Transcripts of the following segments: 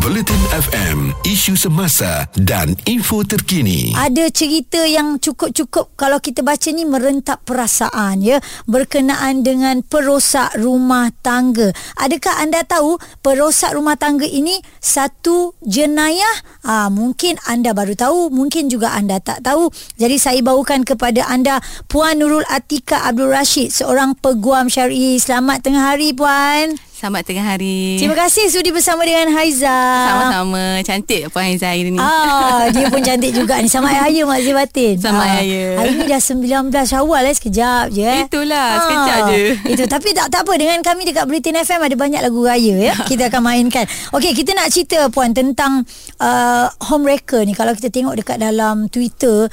Bulletin FM, isu semasa dan info terkini. Ada cerita yang cukup-cukup kalau kita baca ni merentak perasaan ya berkenaan dengan perosak rumah tangga. Adakah anda tahu perosak rumah tangga ini satu jenayah? Ah mungkin anda baru tahu, mungkin juga anda tak tahu. Jadi saya bawakan kepada anda Puan Nurul Atika Abdul Rashid, seorang peguam syar'i. Selamat tengah hari puan. Selamat tengah hari. Terima kasih sudi bersama dengan Haiza. Sama-sama. Cantik Puan Haiza hari ni. Ah, dia pun cantik juga ni. Sama Ayah Mak Zibatin. Sama ah, Ayah. Hari ni dah 19 Syawal eh. Sekejap je eh. Itulah, sekejap je. Itu. Tapi tak tak apa. Dengan kami dekat Britain FM ada banyak lagu raya ya. Kita akan mainkan. Okey, kita nak cerita Puan tentang uh, homewrecker ni. Kalau kita tengok dekat dalam Twitter,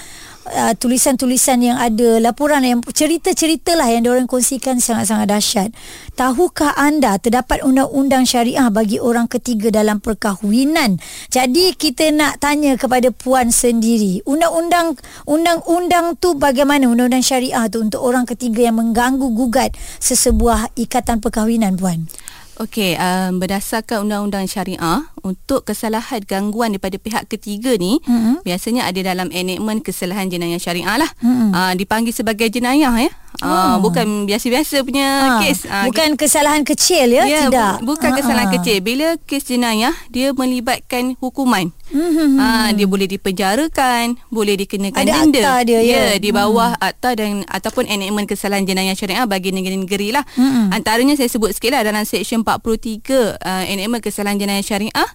uh, tulisan-tulisan yang ada laporan yang cerita-cerita lah yang diorang kongsikan sangat-sangat dahsyat. Tahukah anda terdapat undang-undang syariah bagi orang ketiga dalam perkahwinan? Jadi kita nak tanya kepada puan sendiri. Undang-undang undang-undang tu bagaimana undang-undang syariah tu untuk orang ketiga yang mengganggu gugat sesebuah ikatan perkahwinan puan? Okey, um, berdasarkan undang-undang syariah untuk kesalahan gangguan daripada pihak ketiga ni mm-hmm. biasanya ada dalam enactment kesalahan jenayah syariah lah. Mm-hmm. Uh, dipanggil sebagai jenayah ya. Uh, oh. bukan biasa-biasa punya ha. kes. Uh, bukan kesalahan kecil ya, ya tidak. Bu- bukan uh-huh. kesalahan kecil. Bila kes jenayah dia melibatkan hukuman. Mm-hmm. Uh, dia boleh dipenjarakan, boleh dikenakan ada denda. Akta dia, ya, ya di bawah mm. akta dan ataupun enactment kesalahan jenayah syariah bagi negeri-negeri lah. Mm-hmm. Antaranya saya sebut sikit lah dalam section 43 uh, enactment kesalahan jenayah syariah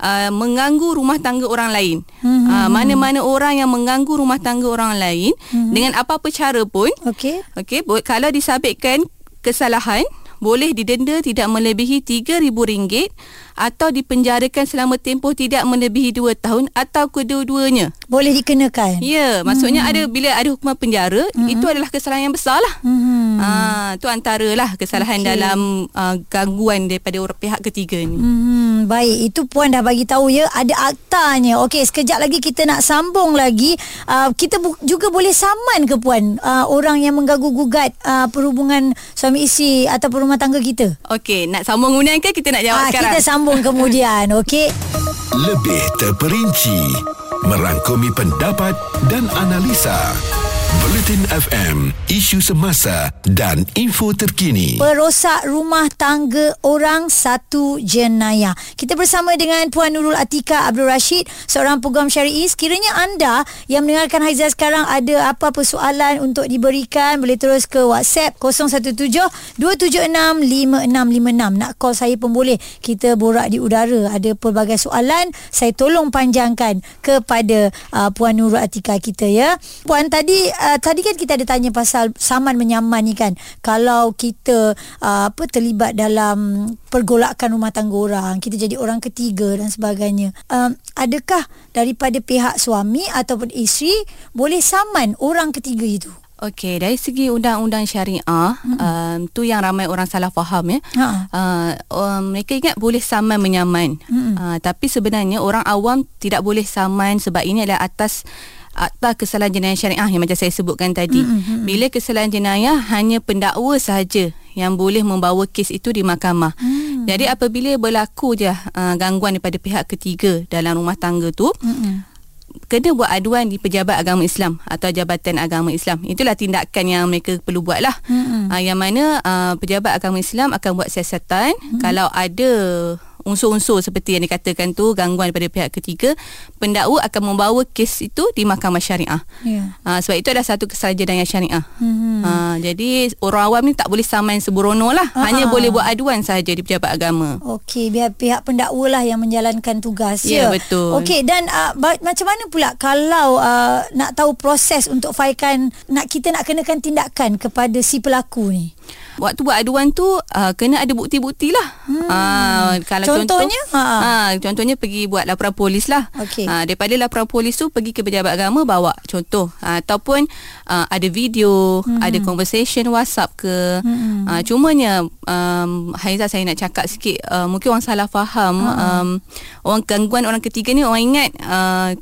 uh, mengganggu rumah tangga orang lain. Mm-hmm. Uh, mana-mana orang yang mengganggu rumah tangga orang lain mm-hmm. dengan apa-apa cara pun. Okey. Okey, kalau disabitkan kesalahan boleh didenda tidak melebihi RM3,000 atau dipenjarakan selama tempoh tidak melebihi 2 tahun atau kedua-duanya. Boleh dikenakan? Ya, maksudnya hmm. ada bila ada hukuman penjara, hmm. itu adalah kesalahan yang besar lah. Hmm. Ha, itu antaralah kesalahan okay. dalam uh, gangguan daripada orang pihak ketiga ni. Hmm, baik, itu puan dah bagi tahu ya, ada aktanya. Okey, sekejap lagi kita nak sambung lagi. Uh, kita bu- juga boleh saman ke puan uh, orang yang mengganggu gugat uh, perhubungan suami isteri atau rumah tangga kita? Okey, nak sambung kemudian ke kita nak jawab uh, sekarang? Kita sambung sambung kemudian, okey? Lebih terperinci merangkumi pendapat dan analisa. Bulletin FM, isu semasa dan info terkini. Perosak rumah tangga orang satu jenayah. Kita bersama dengan Puan Nurul Atika Abdul Rashid, seorang peguam syari'i. Sekiranya anda yang mendengarkan Haizah sekarang ada apa-apa soalan untuk diberikan, boleh terus ke WhatsApp 017-276-5656. Nak call saya pun boleh. Kita borak di udara. Ada pelbagai soalan, saya tolong panjangkan kepada uh, Puan Nurul Atika kita ya. Puan tadi uh, tadi kan kita ada tanya pasal saman menyaman ni kan. Kalau kita uh, apa terlibat dalam pergolakan rumah tangga orang, kita jadi orang ketiga dan sebagainya. Um, adakah daripada pihak suami ataupun isteri boleh saman orang ketiga itu? Okey, dari segi undang-undang syariah, hmm. um, tu yang ramai orang salah faham ya. Ha. Uh, um, mereka ingat boleh saman menyaman. Hmm. Uh, tapi sebenarnya orang awam tidak boleh saman sebab ini adalah atas akta kesalahan jenayah syariah yang macam saya sebutkan tadi. Mm-hmm. Bila kesalahan jenayah hanya pendakwa sahaja yang boleh membawa kes itu di mahkamah. Mm. Jadi apabila berlaku je uh, gangguan daripada pihak ketiga dalam rumah tangga tu, mm-hmm. kena buat aduan di pejabat agama Islam atau jabatan agama Islam. Itulah tindakan yang mereka perlu buat lah. Mm-hmm. Uh, yang mana uh, pejabat agama Islam akan buat siasatan mm-hmm. kalau ada unsur-unsur seperti yang dikatakan tu gangguan daripada pihak ketiga pendakwa akan membawa kes itu di mahkamah syariah yeah. ha, sebab itu adalah satu kesalahan yang syariah hmm. ha, jadi orang awam ni tak boleh samain sembrono lah ha. hanya boleh buat aduan sahaja di pejabat agama Okey, biar pihak pendakwa lah yang menjalankan tugas ya, ya. betul Okey, dan uh, ba- macam mana pula kalau uh, nak tahu proses untuk failkan nak kita nak kenakan tindakan kepada si pelaku ni waktu buat aduan tu uh, kena ada bukti-bukti lah. Hmm. Uh, kalau contohnya, contoh, ha. uh, contohnya pergi buat laporan polis lah. Okay. Uh, daripada laporan polis tu pergi ke pejabat agama bawa contoh uh, ataupun uh, ada video, hmm. ada conversation WhatsApp ke. Hmm. Uh, cumanya um, Haiza saya nak cakap sikit uh, mungkin orang salah faham uh. um, orang gangguan orang ketiga ni orang ingat uh,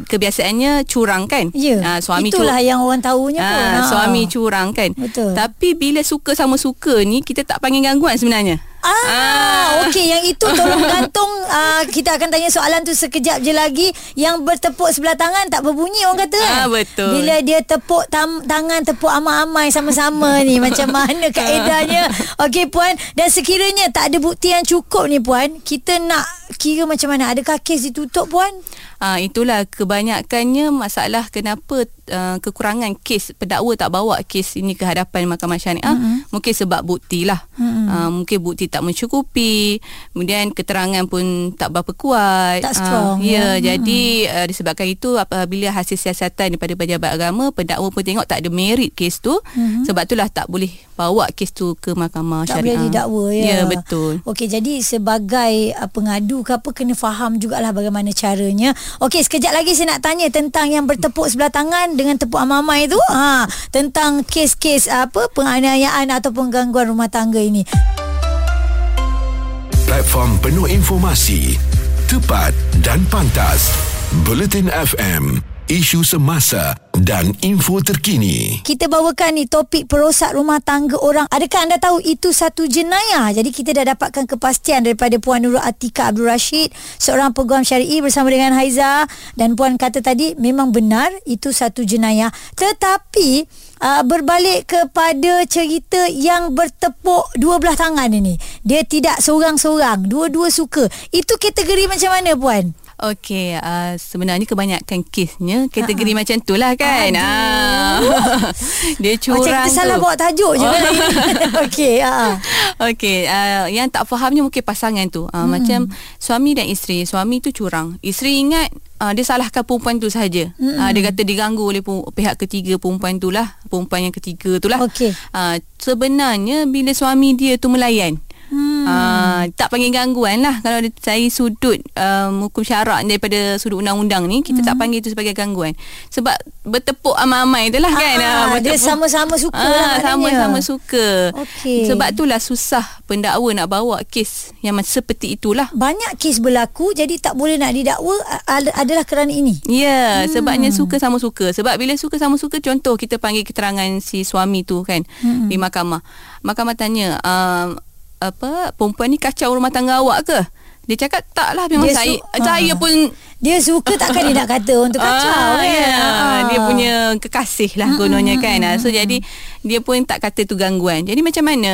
kebiasaannya curang kan Ya Ah, suami Itulah cu- yang orang tahunya pun Ah, Ha. suami curang kan Betul. tapi bila suka sama suka ni kita tak panggil gangguan sebenarnya Ah, okey yang itu tolong gantung ah, kita akan tanya soalan tu sekejap je lagi yang bertepuk sebelah tangan tak berbunyi orang kata kan. Ah, betul. Bila dia tepuk tam, tangan tepuk amai-amai sama-sama ni macam mana kaedahnya. Okey puan dan sekiranya tak ada bukti yang cukup ni puan, kita nak kira macam mana? Adakah kes ditutup puan? Ah itulah kebanyakannya masalah kenapa uh, kekurangan kes pendakwa tak bawa kes ini ke hadapan mahkamah syariah mm-hmm. mungkin sebab bukti lah mm-hmm. uh, mungkin bukti tak mencukupi kemudian keterangan pun tak berapa kuat Tak strong, Ah, ya. ya jadi uh, disebabkan itu apabila hasil siasatan daripada pejabat agama pendakwa pun tengok tak ada merit kes tu mm-hmm. sebab itulah tak boleh bawa kes tu ke mahkamah Tak syariah boleh didakwa ya. ya betul Okey jadi sebagai uh, pengadu ke apa kena faham jugalah bagaimana caranya. Okey sekejap lagi saya nak tanya tentang yang bertepuk sebelah tangan dengan tepuk amamai tu. Ha tentang kes-kes apa penganiayaan ataupun gangguan rumah tangga ini. Platform penuh informasi, tepat dan pantas. Bulletin FM, isu semasa dan info terkini. Kita bawakan ni topik perosak rumah tangga orang. Adakah anda tahu itu satu jenayah? Jadi kita dah dapatkan kepastian daripada Puan Nurul Atika Abdul Rashid, seorang peguam syar'i bersama dengan Haiza dan puan kata tadi memang benar itu satu jenayah. Tetapi uh, berbalik kepada cerita yang bertepuk dua belah tangan ini. Dia tidak seorang-seorang, dua-dua suka. Itu kategori macam mana puan? Okey, uh, sebenarnya kebanyakan kesnya kategori uh-huh. macam tu lah kan. Ah. Dia curang Macam kita salah bawa tajuk je kan. Okey, ha. Okey, uh, yang tak fahamnya mungkin pasangan tu. Uh, hmm. Macam suami dan isteri. Suami tu curang. Isteri ingat uh, dia salahkan perempuan tu sahaja. Hmm. Uh, dia kata diganggu oleh pihak ketiga perempuan tu lah. Perempuan yang ketiga tu lah. Okey. Uh, sebenarnya bila suami dia tu melayan. Hmm. Uh, tak panggil gangguan lah Kalau dari sudut um, Hukum syarak daripada Sudut undang-undang ni Kita hmm. tak panggil itu sebagai gangguan Sebab Bertepuk amai-amai tu lah kan Ah, Ah, dia sama-sama suka Ah, lah. Sama-sama suka Okey. Sebab itulah susah Pendakwa nak bawa kes Yang seperti itulah banyak kes berlaku jadi tak boleh nak didakwa adalah kerana ini. Ya, hmm. sebabnya suka sama suka. Sebab bila suka sama suka, contoh kita panggil keterangan si suami tu kan hmm. di mahkamah. Mahkamah tanya, um, apa perempuan ni kacau rumah tangga awak ke? Dia cakap tak lah memang Dia saya su- saya Ah. pun Dia suka takkan dia nak kata untuk kacau ah, kan. ya. Ah. Dia punya kekasih lah kononnya kan. Ah, So jadi dia pun tak kata tu gangguan. Jadi macam mana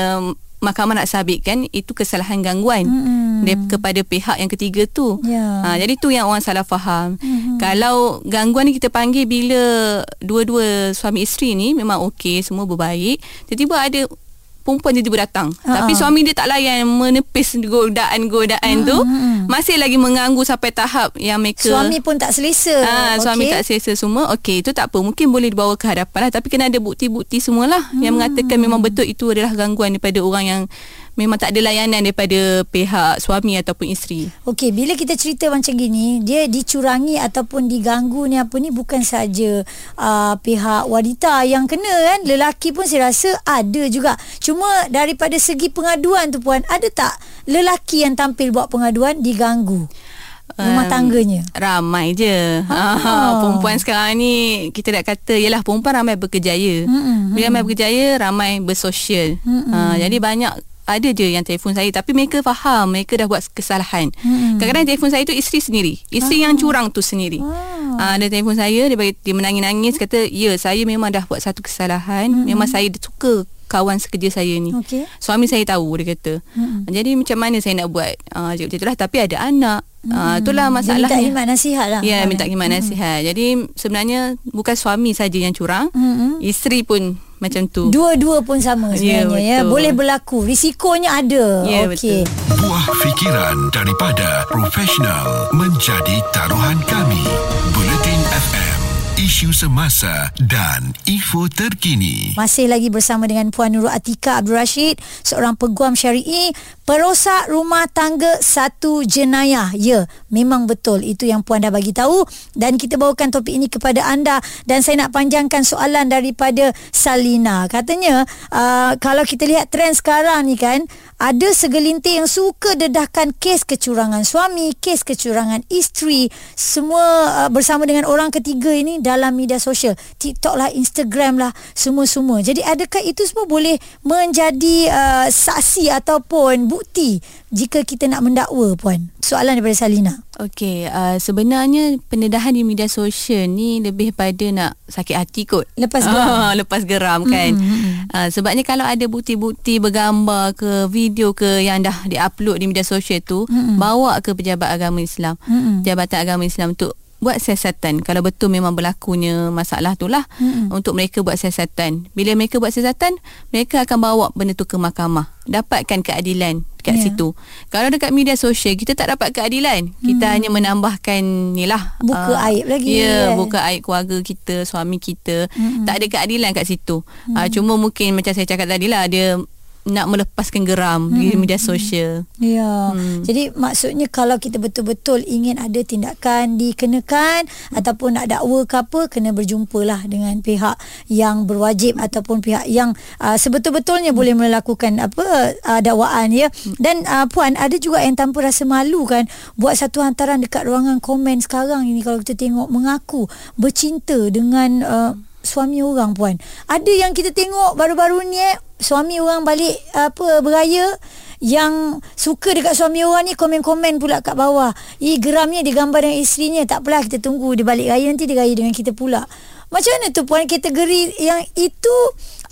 mahkamah nak sabitkan itu kesalahan gangguan Mm-mm. dia kepada pihak yang ketiga tu. Ya. Ha, jadi tu yang orang salah faham. Mm-hmm. Kalau gangguan ni kita panggil bila dua-dua suami isteri ni memang okey, semua berbaik, tiba-tiba ada perempuan tiba-tiba datang. Ha-ha. Tapi suami dia tak layan menepis godaan-godaan tu. Masih lagi mengganggu sampai tahap yang mereka Suami pun tak selesa. Ah, suami tak selesa semua. Okey, itu tak apa. Mungkin boleh dibawa ke hadapan lah. Tapi kena ada bukti-bukti semualah hmm. yang mengatakan memang betul itu adalah gangguan daripada orang yang memang tak ada layanan daripada pihak suami ataupun isteri. Okey, bila kita cerita macam gini, dia dicurangi ataupun diganggu ni apa ni bukan saja uh, pihak wanita yang kena kan, lelaki pun saya rasa ada juga. Cuma daripada segi pengaduan tu puan, ada tak lelaki yang tampil buat pengaduan diganggu rumah Um, tangganya? Ramai je. Ah. Ha, perempuan sekarang ni kita nak kata yalah perempuan ramai berkejaya. Bila ramai berkejaya, ramai bersosial. Ha, jadi banyak ada je yang telefon saya tapi mereka faham mereka dah buat kesalahan. Mm-mm. Kadang-kadang telefon saya tu isteri sendiri. Isteri yang curang tu sendiri. Ah. dia telefon saya dia bagi dia menangis-nangis kata ya saya memang dah buat satu kesalahan. Memang saya suka kawan sekerja saya ni. Okey. Suami saya tahu dia kata. Mm-mm. Jadi macam mana saya nak buat? Ah uh, macam itulah tapi ada anak. Ah itulah Dia masalahnya. minta khidmat nasihat lah. Ya, minta khidmat nasihat. Jadi sebenarnya bukan suami saja yang curang, Mm-mm. isteri pun macam tu. Dua-dua pun sama Ya, sebenarnya ya. betul. Boleh berlaku. Risikonya ada. Ya, Okey. Buah fikiran daripada profesional menjadi taruhan kami. Isu semasa dan info terkini. Masih lagi bersama dengan Puan Nurul Atika Abdul Rashid, seorang peguam syari'i, perosak rumah tangga satu jenayah. Ya, memang betul. Itu yang Puan dah bagi tahu dan kita bawakan topik ini kepada anda dan saya nak panjangkan soalan daripada Salina. Katanya, uh, kalau kita lihat trend sekarang ni kan, ada segelintir yang suka dedahkan kes kecurangan suami, kes kecurangan isteri, semua uh, bersama dengan orang ketiga ini dalam media sosial. TikTok lah, Instagram lah, semua-semua. Jadi adakah itu semua boleh menjadi uh, saksi ataupun bukti jika kita nak mendakwa puan? Soalan daripada Salina. Okey, uh, sebenarnya pendedahan di media sosial ni lebih pada nak sakit hati kot. Lepas geram. Ah, lepas geram kan. Mm-hmm. Uh, sebabnya kalau ada bukti-bukti bergambar ke video ke yang dah diupload di media sosial tu, mm-hmm. bawa ke pejabat agama Islam. Mm-hmm. Jabatan agama Islam untuk buat siasatan kalau betul memang berlakunya masalah tu lah hmm. untuk mereka buat siasatan bila mereka buat siasatan mereka akan bawa benda tu ke mahkamah dapatkan keadilan kat yeah. situ kalau dekat media sosial kita tak dapat keadilan hmm. kita hanya menambahkan ni lah buka uh, aib lagi ya yeah, buka aib keluarga kita suami kita hmm. tak ada keadilan kat situ hmm. uh, cuma mungkin macam saya cakap tadi lah dia nak melepaskan geram hmm. di media sosial. Ya. Hmm. Jadi maksudnya kalau kita betul-betul ingin ada tindakan dikenakan hmm. ataupun nak dakwa ke apa kena berjumpalah dengan pihak yang berwajib ataupun pihak yang uh, sebetul-betulnya hmm. boleh melakukan apa uh, dakwaan ya. Hmm. Dan uh, puan ada juga yang tanpa rasa malu kan buat satu hantaran dekat ruangan komen sekarang ini kalau kita tengok mengaku bercinta dengan uh, suami orang puan. Ada yang kita tengok baru-baru ni eh suami orang balik apa beraya yang suka dekat suami orang ni komen-komen pula kat bawah. I geramnya dia gambar dengan isterinya. Tak apalah kita tunggu dia balik raya nanti dia raya dengan kita pula. Macam mana tu puan kategori yang itu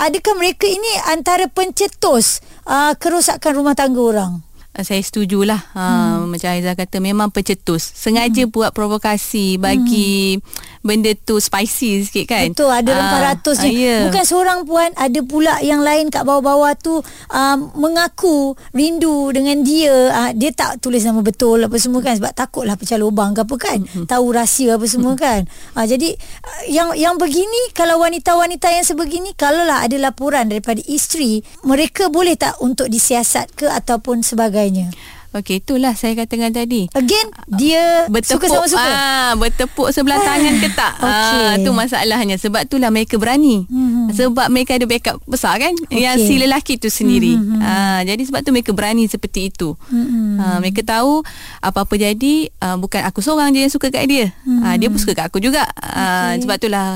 adakah mereka ini antara pencetus uh, kerosakan rumah tangga orang? saya setujulah ha, hmm. macam Aizah kata memang pencetus sengaja hmm. buat provokasi bagi hmm. Benda tu spicy sikit kan betul ada rempah ha, ratus ha, yeah. bukan seorang puan ada pula yang lain kat bawah-bawah tu um, mengaku rindu dengan dia uh, dia tak tulis nama betul apa semua kan sebab takutlah pecah lubang ke apa kan hmm. tahu rahsia apa semua kan uh, jadi uh, yang yang begini kalau wanita-wanita yang sebegini kalaulah ada laporan daripada isteri mereka boleh tak untuk disiasat ke ataupun sebagai sebagainya. Okey, itulah saya katakan tadi. Again, dia bertepuk, suka sama suka. Ah, bertepuk sebelah tangan ke tak? Okay. Ah, tu masalahnya. Sebab itulah mereka berani. Hmm. Sebab mereka ada backup besar kan? Okay. Yang si lelaki tu sendiri. Hmm. Ah, jadi sebab tu mereka berani seperti itu. Hmm. Ah, mereka tahu apa-apa jadi, ah, bukan aku seorang je yang suka kat dia. Hmm. Ah, dia pun suka kat aku juga. Ah, okay. sebab itulah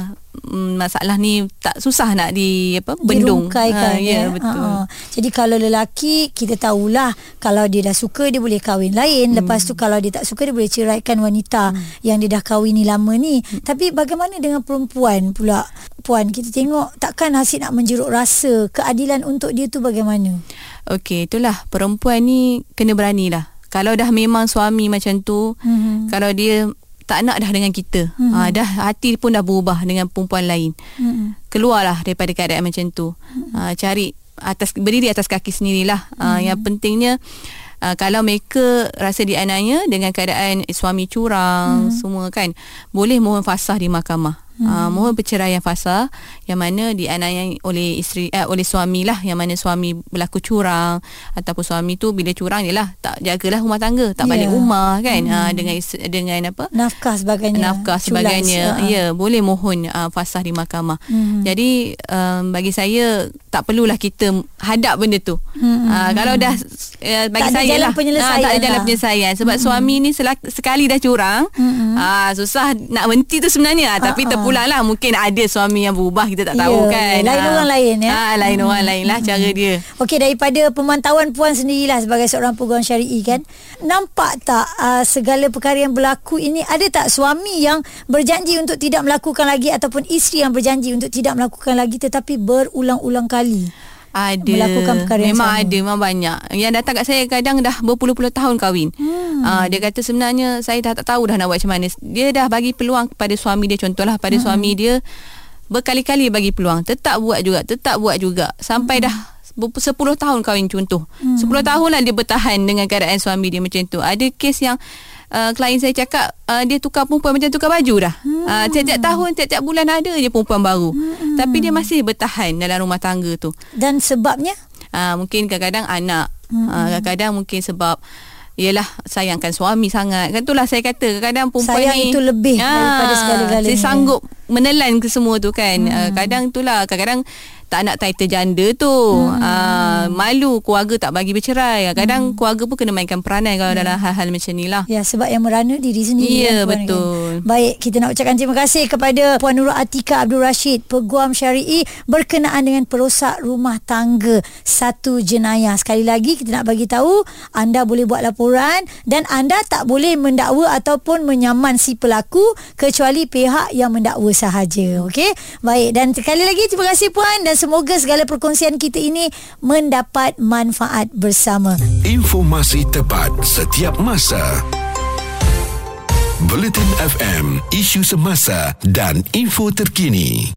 masalah ni tak susah nak di apa bendung. ha, ya, ya betul. Ha, ha. Jadi kalau lelaki kita tahulah kalau dia dah suka dia boleh kahwin lain hmm. lepas tu kalau dia tak suka dia boleh ceraikan wanita hmm. yang dia dah kahwin ni lama ni. Hmm. Tapi bagaimana dengan perempuan pula? Puan kita tengok takkan Hasid nak menjeruk rasa keadilan untuk dia tu bagaimana? Okey itulah perempuan ni kena beranilah. Kalau dah memang suami macam tu, hmm. kalau dia tak nak dah dengan kita. Hmm. Ha, dah hati pun dah berubah dengan perempuan lain. Hmm. Keluarlah daripada keadaan macam tu. Hmm. Ha, cari atas berdiri atas kaki sendirilah. Ha, yang pentingnya uh, kalau mereka rasa dianiaya dengan keadaan suami curang hmm. semua kan, boleh mohon fasah di mahkamah. Hmm. Uh, mohon perceraian fasa yang mana dianiaya oleh isteri uh, oleh suami lah yang mana suami berlaku curang ataupun suami tu bila curang dia lah tak jagalah rumah tangga tak yeah. balik rumah kan hmm. uh, dengan dengan apa nafkah sebagainya nafkah sebagainya ya yeah, boleh mohon uh, fasah di mahkamah hmm. jadi um, bagi saya tak perlulah kita hadap benda tu hmm. uh, kalau dah uh, bagi tak saya lah uh, tak ada jalan lah. penyelesaian sebab hmm. suami ni sekali dah curang hmm. uh, susah nak berhenti tu sebenarnya uh, tapi uh pulang lah Mungkin ada suami yang berubah Kita tak tahu yeah, kan Lain ha. orang lain ya ha, Lain hmm. orang lain lah hmm. cara dia Okey daripada pemantauan puan sendirilah Sebagai seorang peguam syari'i kan Nampak tak uh, Segala perkara yang berlaku ini Ada tak suami yang Berjanji untuk tidak melakukan lagi Ataupun isteri yang berjanji Untuk tidak melakukan lagi Tetapi berulang-ulang kali ada melakukan perkara yang memang sama. ada memang banyak yang datang kat saya kadang dah berpuluh-puluh tahun kahwin hmm. Uh, dia kata sebenarnya saya dah tak tahu dah nak buat macam mana dia dah bagi peluang kepada suami dia contohlah pada hmm. suami dia berkali-kali bagi peluang tetap buat juga tetap buat juga sampai hmm. dah 10 tahun kahwin contoh hmm. 10 tahun lah dia bertahan dengan keadaan suami dia macam tu ada kes yang uh, klien saya cakap uh, dia tukar perempuan macam tukar baju dah. Hmm. Uh, tiap-tiap tahun, tiap-tiap bulan ada je perempuan baru. Hmm. Tapi dia masih bertahan dalam rumah tangga tu. Dan sebabnya? Uh, mungkin kadang-kadang anak. Hmm. Uh, kadang-kadang mungkin sebab Yelah sayangkan suami sangat. Kan itulah saya kata Kadang perempuan Sayang ni itu lebih Daripada segala-galanya. Saya sanggup Menelan ke semua tu kan. Hmm. uh, Kadang itulah Kadang-kadang tak nak title janda tu. Hmm. Uh, malu keluarga tak bagi bercerai. Kadang hmm. keluarga pun kena mainkan peranan kalau hmm. dalam hal-hal macam ni lah. Ya, sebab yang merana diri sendiri. Ya, betul. Kan? Baik, kita nak ucapkan terima kasih kepada Puan Nurul Atika Abdul Rashid, Peguam Syari'i berkenaan dengan perosak rumah tangga satu jenayah. Sekali lagi, kita nak bagi tahu anda boleh buat laporan dan anda tak boleh mendakwa ataupun menyaman si pelaku kecuali pihak yang mendakwa sahaja. Okey? Baik, dan sekali lagi terima kasih Puan dan semoga segala perkongsian kita ini mendapat manfaat bersama. Informasi tepat setiap masa. Bulletin FM, isu semasa dan info terkini.